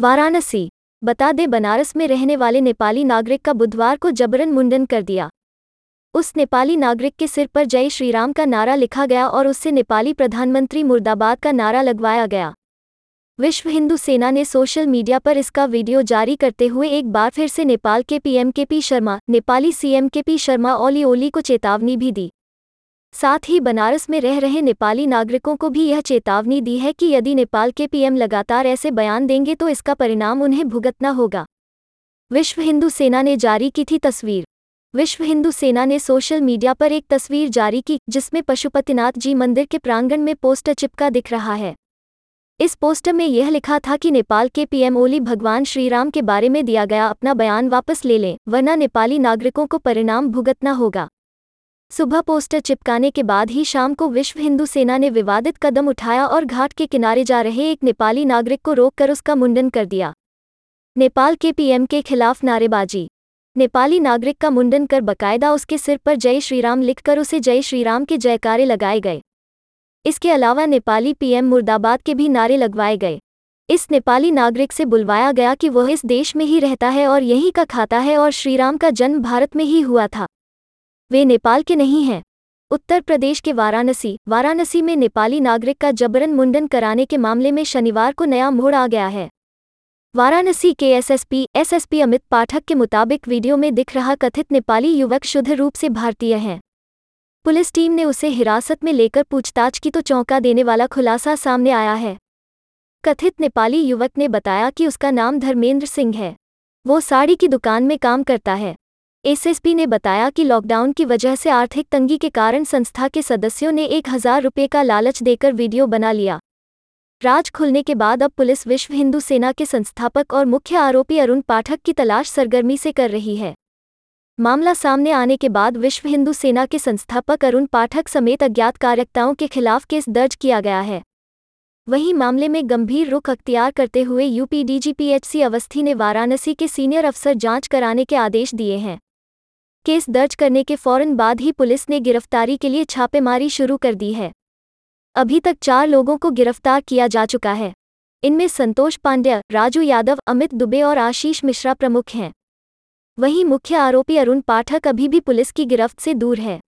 वाराणसी। बता दे, बनारस में रहने वाले नेपाली नागरिक का बुधवार को जबरन मुंडन कर दिया। उस नेपाली नागरिक के सिर पर जय श्रीराम का नारा लिखा गया और उससे नेपाली प्रधानमंत्री मुर्दाबाद का नारा लगवाया गया। विश्व हिंदू सेना ने सोशल मीडिया पर इसका वीडियो जारी करते हुए एक बार फिर से नेपाल के PM K P Sharma, Nepali CM K P Sharma Oli Oli को चेतावनी भी दी। साथ ही बनारस में रह रहे नेपाली नागरिकों को भी यह चेतावनी दी है कि यदि नेपाल के पीएम लगातार ऐसे बयान देंगे तो इसका परिणाम उन्हें भुगतना होगा। विश्व हिंदू सेना ने जारी की थी तस्वीर। विश्व हिंदू सेना ने सोशल मीडिया पर एक तस्वीर जारी की, जिसमें पशुपतिनाथ जी मंदिर के प्रांगण में पोस्टर चिपका दिख रहा है। इस पोस्टर में यह लिखा था कि नेपाल के पीएम ओली भगवान श्रीराम के बारे में दिया गया अपना बयान वापस ले लें, वरना नेपाली नागरिकों को परिणाम भुगतना होगा। सुबह पोस्टर चिपकाने के बाद ही शाम को विश्व हिंदू सेना ने विवादित कदम उठाया और घाट के किनारे जा रहे एक नेपाली नागरिक को रोककर उसका मुंडन कर दिया। नेपाल के पीएम के खिलाफ नारेबाजी। नेपाली नागरिक का मुंडन कर बकायदा उसके सिर पर जय श्रीराम लिखकर उसे जय श्रीराम के जयकारे लगाए गए। इसके अलावा नेपाली पीएम मुर्दाबाद के भी नारे लगवाए गए। इस नेपाली नागरिक से बुलवाया गया कि वह इस देश में ही रहता है और यहीं का खाता है और श्रीराम का जन्म भारत में ही हुआ था। वे नेपाल के नहीं हैं। उत्तर प्रदेश के वाराणसी वाराणसी में नेपाली नागरिक का जबरन मुंडन कराने के मामले में शनिवार को नया मोड़ आ गया है। वाराणसी के एसएसपी एसएसपी अमित पाठक के मुताबिक वीडियो में दिख रहा कथित नेपाली युवक शुद्ध रूप से भारतीय है। पुलिस टीम ने उसे हिरासत में लेकर पूछताछ की तो चौंका देने वाला खुलासा सामने आया है। कथित नेपाली युवक ने बताया कि उसका नाम धर्मेंद्र सिंह है। वो साड़ी की दुकान में काम करता है। एसएसपी ने बताया कि लॉकडाउन की वजह से आर्थिक तंगी के कारण संस्था के सदस्यों ने एक हज़ार रुपये का लालच देकर वीडियो बना लिया। राज खुलने के बाद अब पुलिस विश्व हिंदू सेना के संस्थापक और मुख्य आरोपी अरुण पाठक की तलाश सरगर्मी से कर रही है। मामला सामने आने के बाद विश्व हिंदू सेना के संस्थापक अरुण पाठक समेत अज्ञात कार्यकर्ताओं के खिलाफ केस दर्ज किया गया है। वहीं मामले में गंभीर रुख अख्तियार करते हुए यूपी डीजीपीएचसी अवस्थी ने वाराणसी के सीनियर अफसर जाँच कराने के आदेश दिए हैं। केस दर्ज करने के फ़ौरन बाद ही पुलिस ने गिरफ्तारी के लिए छापेमारी शुरू कर दी है। अभी तक चार लोगों को गिरफ़्तार किया जा चुका है। इनमें संतोष पांड्या, राजू यादव, अमित दुबे और आशीष मिश्रा प्रमुख हैं। वहीं मुख्य आरोपी अरुण पाठक अभी भी पुलिस की गिरफ्त से दूर है।